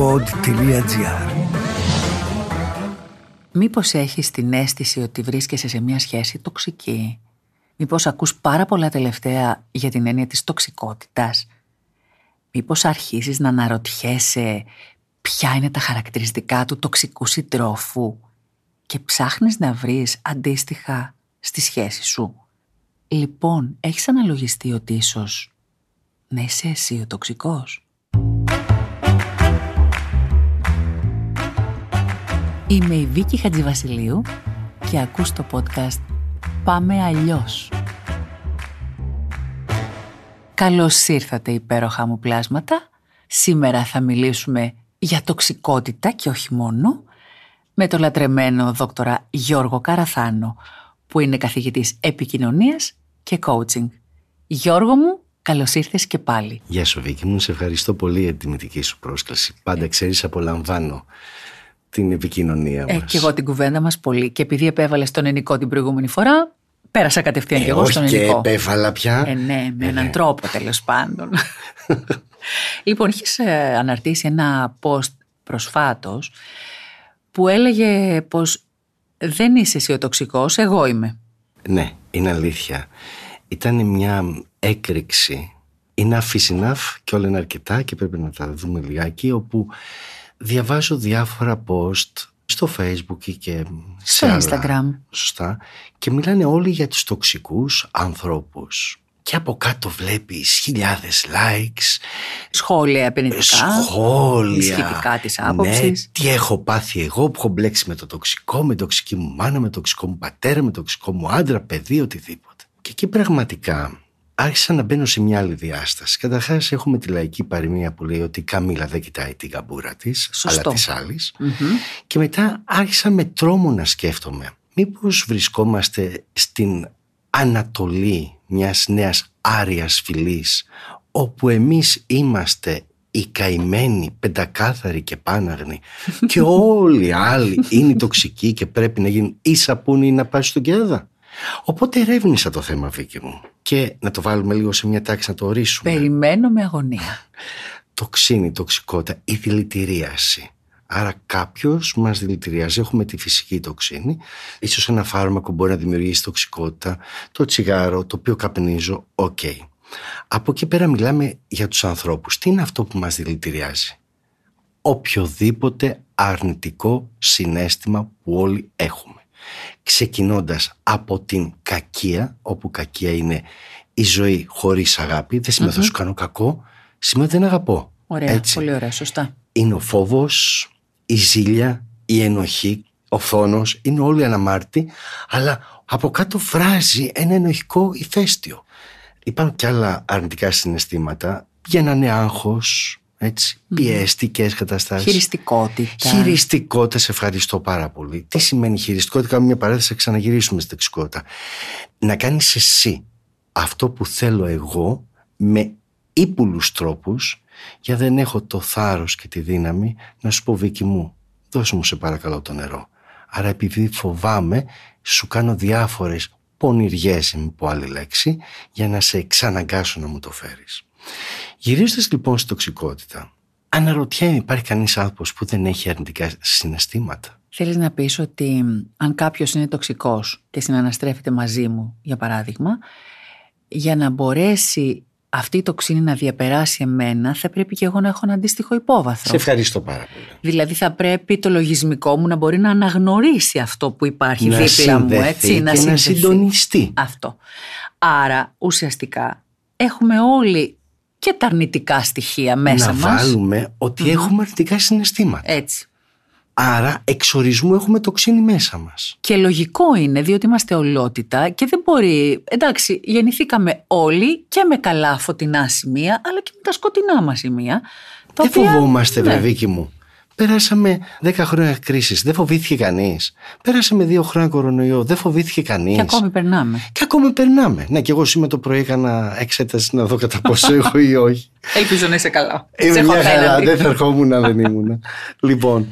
pod.gr Μήπως έχεις την αίσθηση ότι βρίσκεσαι σε μια σχέση τοξική; Μήπως ακούς πάρα πολλά τελευταία για την έννοια της τοξικότητας; Μήπως αρχίσεις να αναρωτιέσαι ποια είναι τα χαρακτηριστικά του τοξικού συντρόφου και ψάχνεις να βρεις αντίστοιχα στη σχέση σου; Λοιπόν, έχεις αναλογιστεί ότι ίσως να είσαι εσύ ο τοξικός; Είμαι η Βίκη Χατζηβασιλείου και ακούς το podcast «Πάμε αλλιώς». Καλώς ήρθατε υπέροχα μου πλάσματα. Σήμερα θα μιλήσουμε για τοξικότητα και όχι μόνο με το λατρεμένο δόκτορα Γιώργο Καραθάνο που είναι καθηγητής επικοινωνίας και coaching. Γιώργο μου, καλώς ήρθες και πάλι. Γεια σου Βίκη μου, σε ευχαριστώ πολύ για τη τιμητική σου πρόσκληση. Πάντα ξέρεις απολαμβάνω την επικοινωνία μας. Ε, και εγώ την κουβέντα μας πολύ. Και επειδή επέβαλες τον ενικό την προηγούμενη φορά, πέρασα κατευθείαν ε, και εγώ στον όχι ενικό. και επέβαλα πια. Ε, ναι, με Ε, έναν ναι. τρόπο τέλος πάντων. λοιπόν, έχει αναρτήσει ένα post προσφάτως που έλεγε πως δεν είσαι εσύ ο τοξικός, εγώ είμαι. Ναι, είναι αλήθεια. Ήταν μια έκρηξη. Είναι enough και όλα είναι αρκετά και πρέπει να τα δούμε λιγάκι όπου διαβάζω διάφορα post στο facebook και σε Στο άλλα. Instagram. Σωστά. Και μιλάνε όλοι για τους τοξικούς ανθρώπους. Και από κάτω βλέπεις χιλιάδες likes, Σχόλια επενδυτικά. σχόλια. Σχετικά της Ναι, άποψης. τι έχω πάθει εγώ που έχω μπλέξει με το τοξικό, με τοξική μου μάνα, με τοξικό μου πατέρα, με τοξικό μου άντρα, παιδί, οτιδήποτε. Και εκεί πραγματικά άρχισα να μπαίνω σε μια άλλη διάσταση. Καταρχάς, έχουμε τη λαϊκή παροιμία που λέει ότι η Καμίλα δεν κοιτάει την καμπούρα της, Σωστό. αλλά της άλλης. Και μετά άρχισα με τρόμο να σκέφτομαι. Μήπως βρισκόμαστε στην ανατολή μιας νέας άριας φυλής όπου εμείς είμαστε οι καημένοι, πεντακάθαροι και πάναγνοι και όλοι οι άλλοι είναι τοξικοί και πρέπει να γίνουν ή σαπούνι ή να πάει στον κέδα. Οπότε ερεύνησα το θέμα Βίκη μου και να το βάλουμε λίγο σε μια τάξη να το ορίσουμε Περιμένω με αγωνία. τοξίνη, τοξικότητα, η δηλητηρίαση. Άρα κάποιος μας δηλητηριάζει. Έχουμε τη φυσική τοξίνη. Ίσως ένα φάρμακο μπορεί να δημιουργήσει τοξικότητα. Το τσιγάρο, το οποίο καπνίζω, οκ. Από εκεί πέρα μιλάμε για τους ανθρώπους. Τι είναι αυτό που μας δηλητηριάζει; Οποιοδήποτε αρνητικό συναίσθημα που όλοι έχουμε. Ξεκινώντας από την κακία, όπου κακία είναι η ζωή χωρίς αγάπη. Δεν σημαίνει ότι θα σου κάνω κακό, σημαίνει ότι δεν αγαπώ. Ωραία, Έτσι. πολύ ωραία, σωστά. Είναι ο φόβος, η ζήλια, η ενοχή, ο φόνος, είναι όλοι αναμάρτητοι, αλλά από κάτω φράζει ένα ενοχικό ηφαίστειο. Υπάρχουν και άλλα αρνητικά συναισθήματα, γίνανε άγχος, έτσι, πιεστικές καταστάσεις. Χειριστικότητα. Χειριστικότητα, σε ευχαριστώ πάρα πολύ. Τι σημαίνει χειριστικότητα, κάνουμε μια παράθεση, θα ξαναγυρίσουμε στη τοξικότητα. Να κάνεις εσύ αυτό που θέλω εγώ με ύπουλους τρόπους για δεν έχω το θάρρος και τη δύναμη να σου πω Βίκη μου, δώσε μου σε παρακαλώ το νερό. Άρα επειδή φοβάμαι, σου κάνω διάφορες πονηριές, μην πω άλλη λέξη, για να σε εξαναγκάσω να μου το φέρεις. Γυρίζοντας λοιπόν στη τοξικότητα, αναρωτιέμαι υπάρχει κανείς άνθρωπος που δεν έχει αρνητικά συναισθήματα; Θέλεις να πεις ότι μ, αν κάποιος είναι τοξικός και συναναστρέφεται μαζί μου, για παράδειγμα, για να μπορέσει αυτή η τοξίνη να διαπεράσει εμένα, θα πρέπει και εγώ να έχω ένα αντίστοιχο υπόβαθρο. Σε ευχαριστώ πάρα πολύ. Δηλαδή θα πρέπει το λογισμικό μου να μπορεί να αναγνωρίσει αυτό που υπάρχει να δίπλα μου, συνδεθεί έτσι, και να συνδεθεί. συντονιστεί. Αυτό. Άρα ουσιαστικά έχουμε όλοι και τα αρνητικά στοιχεία μέσα να μας. βάλουμε ότι έχουμε αρνητικά συναισθήματα. Έτσι. Άρα εξορισμού έχουμε τοξίνη μέσα μας. Και λογικό είναι, διότι είμαστε ολότητα και δεν μπορεί. Εντάξει, γεννηθήκαμε όλοι και με καλά φωτεινά σημεία, αλλά και με τα σκοτεινά μας σημεία. τα Δεν οποία- φοβόμαστε, ναι. Βεβίκη μου. Πέρασαμε 10 χρόνια κρίσης. Δεν φοβήθηκε κανείς. Πέρασαμε 2 χρόνια κορονοϊό. Δεν φοβήθηκε κανείς. Και ακόμη περνάμε. Και ακόμη περνάμε. Ναι, και εγώ σήμερα το πρωί έκανα εξέταση να δω κατά πόσο έχω ή όχι. Ελπίζω να είσαι καλά. Είμαι μια χαρά. Δεν θα ερχόμουν αν δεν ήμουν. λοιπόν,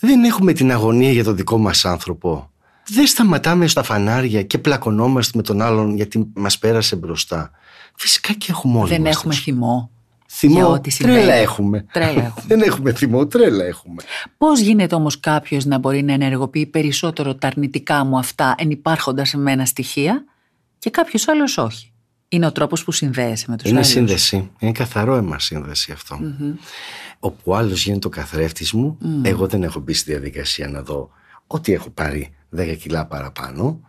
δεν έχουμε την αγωνία για τον δικό μας άνθρωπο. Δεν σταματάμε στα φανάρια και πλακωνόμαστε με τον άλλον γιατί μας πέρασε μπροστά. Φυσικά και έχουμε όλοι Δεν μας έχουμε τους- θυμό. Θυμό, ό,τι συμβαίνει. τρέλα έχουμε. Τρέλα έχουμε. Δεν έχουμε θυμό, τρέλα έχουμε. Πώς γίνεται όμως κάποιος να μπορεί να ενεργοποιεί περισσότερο τα αρνητικά μου αυτά ενυπάρχοντας σε μένα στοιχεία και κάποιος άλλος όχι; Είναι ο τρόπος που συνδέεσαι με τους Είναι άλλους; σύνδεση. Είναι καθαρό αίμα σύνδεση αυτό. Όπου ο άλλος γίνεται ο καθρέφτης μου, εγώ δεν έχω μπει στη διαδικασία να δω ότι έχω πάρει 10 κιλά παραπάνω,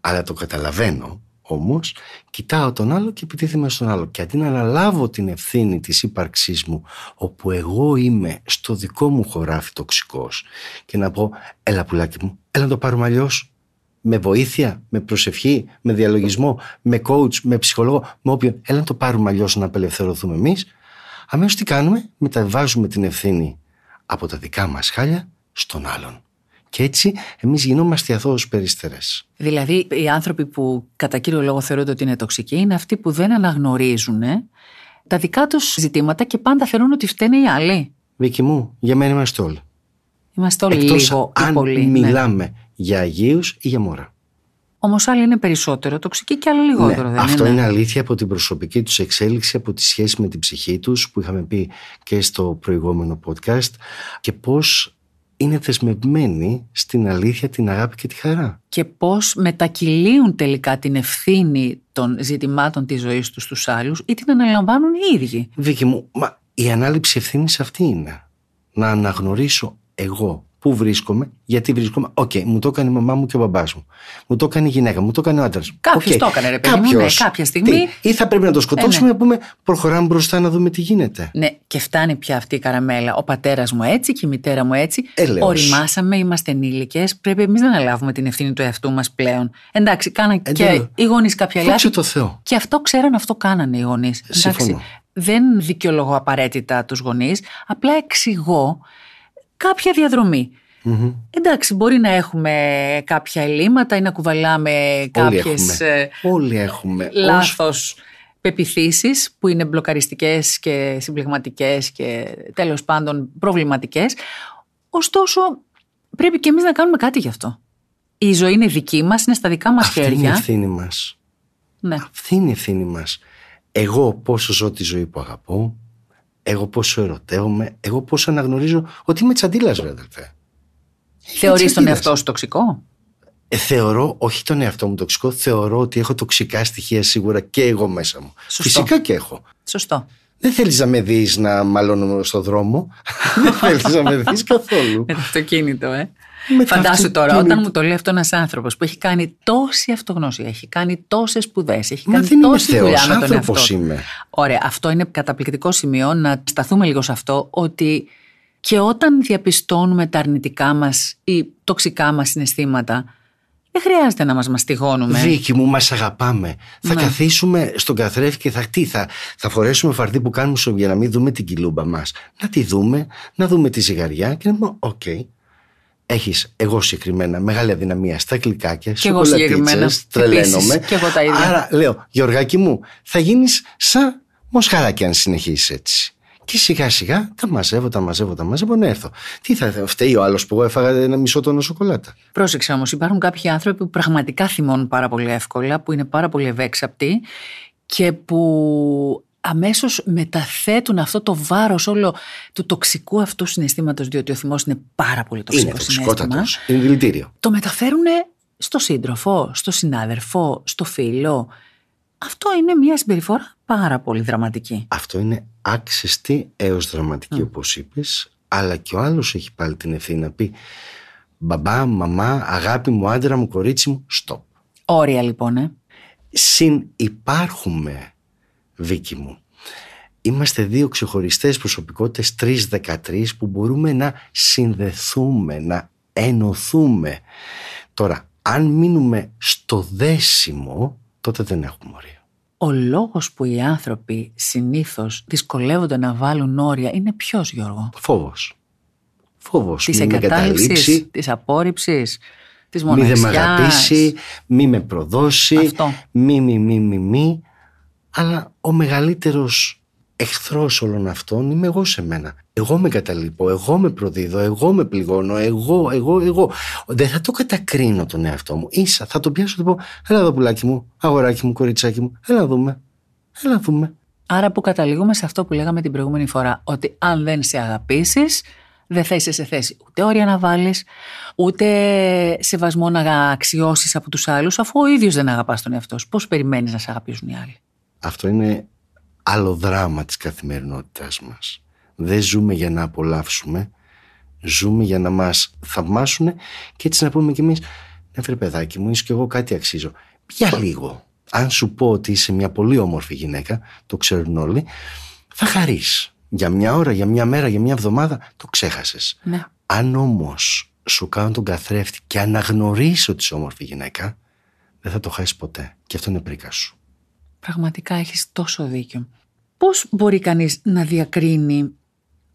αλλά το καταλαβαίνω όμως, κοιτάω τον άλλο και επιτίθεμαι στον άλλο. Και αντί να αναλάβω την ευθύνη της ύπαρξής μου, όπου εγώ είμαι στο δικό μου χωράφι τοξικός και να πω, έλα πουλάκι μου, έλα να το πάρουμε αλλιώς με βοήθεια, με προσευχή, με διαλογισμό, με coach, με ψυχολόγο, με όποιον. Έλα να το πάρουμε αλλιώς να απελευθερωθούμε εμείς. Αμέσως τι κάνουμε, μεταβάζουμε την ευθύνη από τα δικά μας χάλια στον άλλον. Και έτσι εμείς γινόμαστε αθώους περιστερές. Δηλαδή, οι άνθρωποι που κατά κύριο λόγο θεωρούνται ότι είναι τοξικοί είναι αυτοί που δεν αναγνωρίζουν ε, τα δικά τους ζητήματα και πάντα θεωρούν ότι φταίνε οι άλλοι. Βίκυ μου, για μένα είμαστε όλοι. Είμαστε όλοι Εκτός λίγο ή αν πολύ. ναι. μιλάμε για αγίους ή για μωρά. Όμως άλλοι είναι περισσότερο τοξικοί και άλλοι λιγότερο. Ναι, δεν αυτό είναι; είναι αλήθεια από την προσωπική τους εξέλιξη, από τη σχέση με την ψυχή τους που είχαμε πει και στο προηγούμενο podcast και πώς είναι δεσμευμένοι στην αλήθεια, την αγάπη και τη χαρά. Και πώς μετακυλίουν τελικά την ευθύνη των ζητημάτων της ζωής τους στους άλλους ή την αναλαμβάνουν οι ίδιοι; Βίκυ μου, μα η ανάληψη ευθύνης αυτή είναι. Να αναγνωρίσω εγώ πού βρίσκομαι, γιατί βρίσκομαι. Οκ, μου το έκανε η μαμά μου και ο μπαμπάς μου. Μου το έκανε η γυναίκα, μου το έκανε ο άντρας μου. Κάποιος Οκ. το έκανε, ρε παιδί μου, ναι, Κάποιος. κάποια στιγμή. Τι, ή θα πρέπει να το σκοτώσουμε Ε, να πούμε προχωράμε μπροστά να δούμε τι γίνεται. Ναι, και φτάνει πια αυτή η καραμέλα. Ο πατέρας μου έτσι και η μητέρα μου έτσι. Έλεος. Ωριμάσαμε, είμαστε ενήλικες. Πρέπει εμείς να αναλάβουμε την ευθύνη του εαυτού μας πλέον. Εντάξει, κάναν και Εντελώς. οι γονείς κάποια Δόξα λάθη. τω Θεώ. Και αυτό ξέραν, αυτό κάνανε οι γονείς. Συμφωνώ. Δεν δικαιολογώ απαραίτητα τους γονείς, απλά εξηγώ κάποια διαδρομή. Μμμ. Εντάξει, μπορεί να έχουμε κάποια ελλείμματα ή να κουβαλάμε Όλοι κάποιες έχουμε. ε, Όλοι έχουμε. Ως- λάθος πεπιθήσεις που είναι μπλοκαριστικές και συμπληγματικές και τέλος πάντων προβληματικές. Ωστόσο, πρέπει και εμείς να κάνουμε κάτι γι' αυτό. Η ζωή είναι δική μας, είναι στα δικά μας Αυτή είναι η χέρια. ευθύνη μας. Ναι. Αυτή είναι η ευθύνη μας. Εγώ πόσο ζω τη ζωή που αγαπώ, εγώ πόσο ερωτεύομαι, εγώ πόσο αναγνωρίζω ότι είμαι τσαντίλα, ρε αδελφέ. Θεωρείς τον τσαντίλας. εαυτό σου τοξικό; Ε, θεωρώ, όχι τον εαυτό μου τοξικό, θεωρώ ότι έχω τοξικά στοιχεία σίγουρα και εγώ μέσα μου. Σωστό. Φυσικά και έχω. Σωστό. Δεν θέλεις να με δεις να μαλώνω στο δρόμο. Δεν θέλεις να με δεις καθόλου. Με το αυτοκίνητο, ε. Με το Φαντάσου τώρα, αυτοκίνητο. όταν μου το λέει αυτός ένας άνθρωπος που έχει κάνει τόση αυτογνώσια, έχει κάνει τόσες σπουδές, έχει Μα κάνει δεν είμαι τόση δουλειά Θεός, με τον εαυτό άνθρωπος του. είμαι. Ωραία, αυτό είναι καταπληκτικό σημείο να σταθούμε λίγο σε αυτό ότι και όταν διαπιστώνουμε τα αρνητικά μας ή τοξικά μας συναισθήματα δεν χρειάζεται να μας μαστιγώνουμε. Βίκυ μου, μας αγαπάμε. Θα Ναι. καθίσουμε στον καθρέφτη και θα, τι, θα, θα φορέσουμε φαρδί που κάνουμε στο- για να μην δούμε την κιλούμπα μας. Να τη δούμε, να δούμε τη ζυγαριά και να πούμε, οκ. Έχεις εγώ συγκεκριμένα μεγάλη αδυναμία στα γλυκάκια, Κι εγώ συγκεκριμένα. σοκολατίτσες, τρελαίνομαι. Επίσης, κι εγώ τα ίδια. Άρα λέω, Γιωργάκη μου, θα γίνεις σαν μοσχαράκι αν συνεχίσεις έτσι. Και σιγά σιγά τα μαζεύω, τα μαζεύω, τα μαζεύω να έρθω. Τι θα φταίει ο άλλος που εγώ έφαγα ένα μισό τόνο σοκολάτα. Πρόσεξε όμως, υπάρχουν κάποιοι άνθρωποι που πραγματικά θυμώνουν πάρα πολύ εύκολα, που είναι πάρα πολύ ευέξαπτοι και που αμέσως μεταθέτουν αυτό το βάρος όλο του τοξικού αυτού συναισθήματος, διότι ο θυμός είναι πάρα πολύ τοξικό είναι συναίσθημα. τοξικότατος. Είναι δηλητήριο. το μεταφέρουν στο σύντροφο, στο συνάδελφο, στο φίλο. Αυτό είναι μια συμπεριφορά πάρα πολύ δραματική. Αυτό είναι άξιστη έως δραματική όπως είπες αλλά και ο άλλος έχει πάλι την ευθύνη να πει μπαμπά, μαμά, αγάπη μου, άντρα μου, κορίτσι μου, stop. Όρια λοιπόν, ε. Συν υπάρχουμε, Βίκη μου. Είμαστε δύο ξεχωριστές προσωπικότητες, τρεις δεκατρεις που μπορούμε να συνδεθούμε, να ενωθούμε. Τώρα, αν μείνουμε στο δέσιμο, τότε δεν έχουμε όρια. Ο λόγος που οι άνθρωποι συνήθως δυσκολεύονται να βάλουν όρια είναι ποιος Γιώργο; Φόβος. Φόβος. Της Μη με εγκατάλειψης, εγκαταλείψει, της απόρριψης, της μη μοναξιάς. δεν με αγαπήσει, μη με προδώσει, Αυτό. μη, μη, μη, μη, μη. Αλλά ο μεγαλύτερος εχθρός όλων αυτών είμαι εγώ σε μένα. Εγώ με καταλείπω, εγώ με προδίδω, εγώ με πληγώνω, εγώ, εγώ, εγώ. Δεν θα το κατακρίνω τον εαυτό μου. Ίσα θα το πιάσω και θα πω, έλα εδώ πουλάκι μου, αγοράκι μου, κοριτσάκι μου, έλα δούμε, έλα δούμε. Άρα που καταλήγουμε σε αυτό που λέγαμε την προηγούμενη φορά, ότι αν δεν σε αγαπήσεις, δεν θα είσαι σε θέση ούτε όρια να βάλεις, ούτε σεβασμό να αξιώσεις από τους άλλους, αφού ο ίδιος δεν αγαπάς τον εαυτό σου. Πώς περιμένεις να σε αγαπήσουν οι άλλοι; Αυτό είναι άλλο δράμα της καθημερινότητάς μας. Δεν ζούμε για να απολαύσουμε, ζούμε για να μας θαυμάσουν και έτσι να πούμε κι εμείς «Ναι βρε παιδάκι μου, είσαι κι εγώ κάτι αξίζω». Για λίγο. Αν σου πω ότι είσαι μια πολύ όμορφη γυναίκα, το ξέρουν όλοι, θα χαρείς. Για μια ώρα, για μια μέρα, για μια εβδομάδα, το ξέχασες. Ναι. Αν όμως σου κάνω τον καθρέφτη και αναγνωρίσει ότι είσαι όμορφη γυναίκα, δεν θα το χάσεις ποτέ. Και αυτό είναι πρίκα σου. Πραγματικά έχεις τόσο δίκιο. Πώς μπορεί κανείς να διακρίνει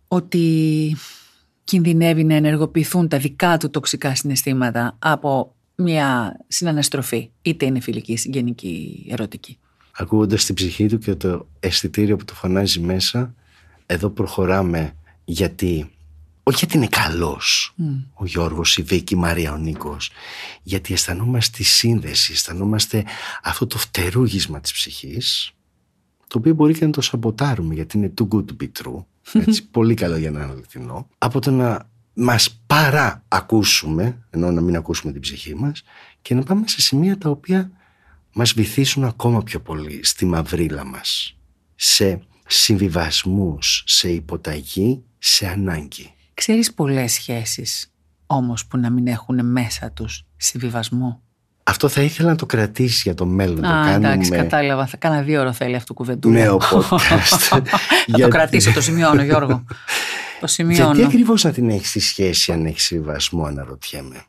ότι κινδυνεύει να ενεργοποιηθούν τα δικά του τοξικά συναισθήματα από μια συναναστροφή, είτε είναι φιλικής, συγγενική, ερωτική; Ακούγοντας την ψυχή του και το αισθητήριο που του φωνάζει μέσα, εδώ προχωράμε γιατί όχι γιατί είναι καλός ο Γιώργος, η Βίκη, η Μαρία, ο Νίκος γιατί αισθανόμαστε τη σύνδεση αισθανόμαστε αυτό το φτερούγισμα της ψυχής το οποίο μπορεί και να το σαμποτάρουμε γιατί είναι too good to be true έτσι, πολύ καλό για να είναι αληθινό. Από το να μας παρά ακούσουμε ενώ να μην ακούσουμε την ψυχή μας και να πάμε σε σημεία τα οποία μας βυθίσουν ακόμα πιο πολύ στη μαυρίλα μας. Σε συμβιβασμούς, σε υποταγή, σε ανάγκη. Ξέρεις πολλές σχέσεις όμως που να μην έχουν μέσα τους συμβιβασμό; Αυτό θα ήθελα να το κρατήσεις για το μέλλον. Α, το εντάξει, κατάλαβα. Θα κάνα δύο ώρα θέλει αυτό κουβεντούλα. Νέο podcast. θα το κρατήσω, το σημειώνω Γιώργο. το σημειώνω. Γιατί ακριβώς να την έχεις στη σχέση αν έχεις συμβιβασμό αναρωτιέμαι;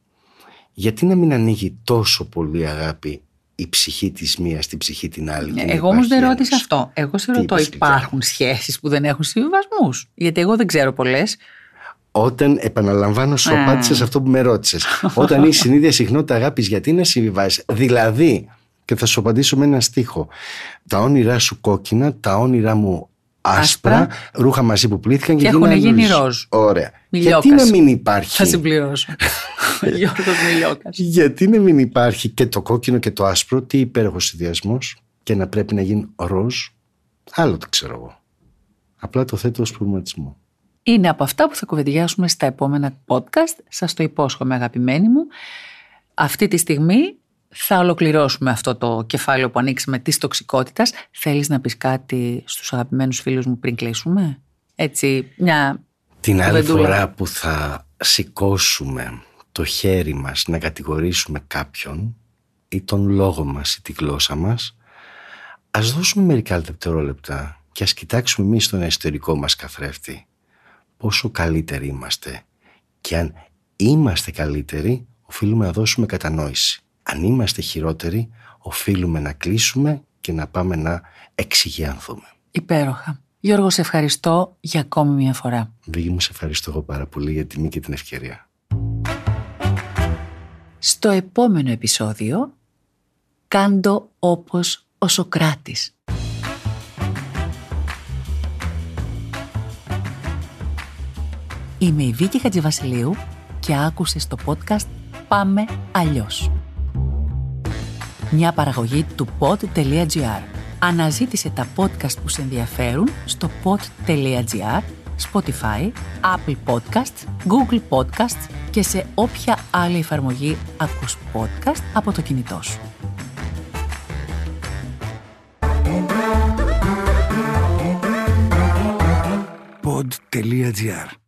Γιατί να μην ανοίγει τόσο πολύ αγάπη η ψυχή της μία στην ψυχή την άλλη. Ναι, εγώ όμως δεν ρώτησα αυτό. Εγώ σε ρωτώ, υπάρχουν σχέσεις που δεν έχουν συμβιβασμούς; Γιατί εγώ δεν ξέρω πολλές. Όταν επαναλαμβάνω, σου απάντησε αυτό που με ρώτησες. Όταν η συνήθεια συχνότητα αγάπης, γιατί να συμβιβάζεις; Δηλαδή, και θα σου απαντήσω με ένα στίχο. Τα όνειρά σου κόκκινα, τα όνειρά μου άσπρα, άσπρα ρούχα μαζί που πλήθηκαν και, και έχουν γίνει ροζ. Ωραία. Μιλιόκας. Γιατί να μην υπάρχει; Θα συμπληρώσω. Γιώργος Μιλιόκας. Γιατί να μην υπάρχει και το κόκκινο και το άσπρο, τι υπέροχος συνδυασμός και να πρέπει να γίνει ροζ; Άλλο το ξέρω εγώ. Απλά το θέτω ως προβληματισμό. Είναι από αυτά που θα κουβεντιάσουμε στα επόμενα podcast. Σας το υπόσχομαι αγαπημένοι μου. Αυτή τη στιγμή θα ολοκληρώσουμε αυτό το κεφάλαιο που ανοίξαμε της τοξικότητας. Θέλεις να πεις κάτι στους αγαπημένους φίλους μου πριν κλείσουμε; Έτσι, μια Την άλλη φορά που θα σηκώσουμε το χέρι μας να κατηγορήσουμε κάποιον ή τον λόγο μας ή τη γλώσσα μας, ας δώσουμε μερικά δευτερόλεπτα και ας κοιτάξουμε εμείς τον εσωτερικό μας καθρέφτη πόσο καλύτεροι είμαστε και αν είμαστε καλύτεροι οφείλουμε να δώσουμε κατανόηση. Αν είμαστε χειρότεροι οφείλουμε να κλείσουμε και να πάμε να εξηγιάνθουμε. Υπέροχα. Γιώργο, σε ευχαριστώ για ακόμη μια φορά. Βίγη μου, σε ευχαριστώ εγώ πάρα πολύ για τιμή και την ευκαιρία. Στο επόμενο επεισόδιο, κάντο όπως ο Σοκράτης. Είμαι η Βίκη Χατζηβασιλείου και άκουσες το podcast «Πάμε αλλιώς». Μια παραγωγή του pod.gr. Αναζήτησε τα podcast που σε ενδιαφέρουν στο pod.gr, Spotify, Apple Podcasts, Google Podcasts και σε όποια άλλη εφαρμογή ακούς podcast από το κινητό σου. Pod.gr.